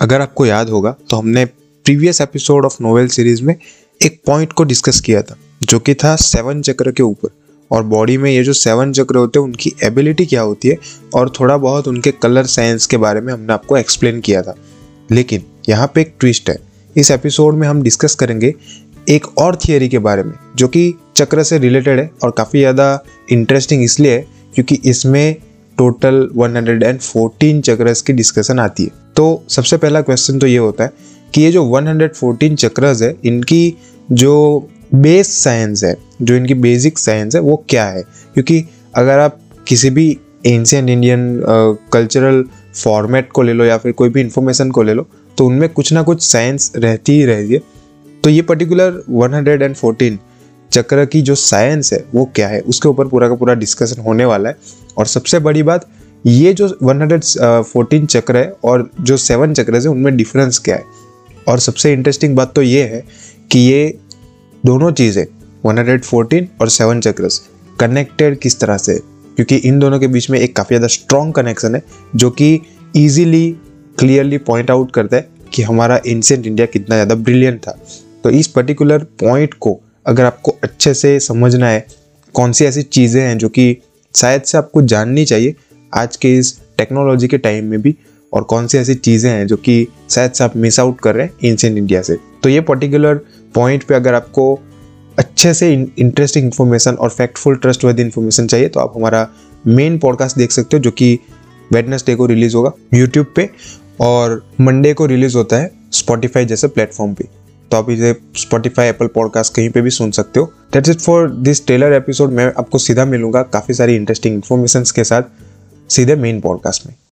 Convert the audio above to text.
अगर आपको याद होगा तो हमने previous episode of novel series में एक पॉइंट को डिस्कस किया था, जो कि था सेवन चक्र के ऊपर। और बॉडी में ये जो सेवन चक्र होते हैं, उनकी एबिलिटी क्या होती है, और थोड़ा बहुत उनके कलर साइंस के बारे में हमने आपको एक्सप्लेन किया था। लेकिन यहाँ पे एक ट्विस्ट है। इस एपिसोड में हम डिस्कस करेंगे एक और थियोरी के बारे में, जो कि चक्र से रिलेटेड है और काफ़ी ज़्यादा इंटरेस्टिंग इसलिए है, क्योंकि इसमें टोटल 114 चक्रस की डिस्कशन आती है। तो सबसे पहला क्वेश्चन तो ये होता है कि ये जो 114 चक्रस है, इनकी जो बेस साइंस है, जो इनकी बेसिक साइंस है, वो क्या है? क्योंकि अगर आप किसी भी एंशियंट इंडियन कल्चरल फॉर्मेट को ले लो या फिर कोई भी इंफॉर्मेशन को ले लो तो उनमें कुछ ना कुछ साइंस रहती ही रहती है। तो ये पर्टिकुलर 114 चक्र की जो साइंस है, वो क्या है? उसके ऊपर पूरा का पूरा डिस्कशन होने वाला है। और सबसे बड़ी बात, ये जो 114 चक्र है और जो सेवन चक्र है, उनमें डिफरेंस क्या है? और सबसे इंटरेस्टिंग बात तो ये है कि ये दोनों चीज़ें 114 और सेवन चक्रस कनेक्टेड किस तरह से क्योंकि इन दोनों के बीच में एक काफ़ी ज़्यादा स्ट्रॉन्ग कनेक्शन है, जो कि ईजिली क्लियरली पॉइंट आउट करता है कि हमारा एंशेंट इंडिया कितना ज़्यादा ब्रिलियंट था। तो इस पर्टिकुलर पॉइंट को अगर आपको अच्छे से समझना है, कौन सी ऐसी चीज़ें हैं जो कि शायद से आपको जाननी चाहिए आज के इस टेक्नोलॉजी के टाइम में भी और कौन सी ऐसी चीज़ें हैं जो कि शायद से आप मिस आउट कर रहे हैं एंशियंट इंडिया से। तो ये पर्टिकुलर पॉइंट पे अगर आपको अच्छे से इंटरेस्टिंग इन्फॉर्मेशन और फैक्टफुल ट्रस्ट वर्दी इन्फॉर्मेशन चाहिए तो आप हमारा मेन पॉडकास्ट देख सकते हो जो कि वेडनेसडे को रिलीज़ होगा यूट्यूब पे और मंडे को रिलीज़ होता है स्पॉटिफाई जैसे प्लेटफॉर्म पे। तो आप इसे स्पॉटिफाई एप्पल पॉडकास्ट कहीं पे भी सुन सकते हो। That's it for this trailer episode मैं आपको सीधा मिलूँगा काफ़ी सारी इंटरेस्टिंग इन्फॉर्मेशन के साथ, सीधे मेन पॉडकास्ट में।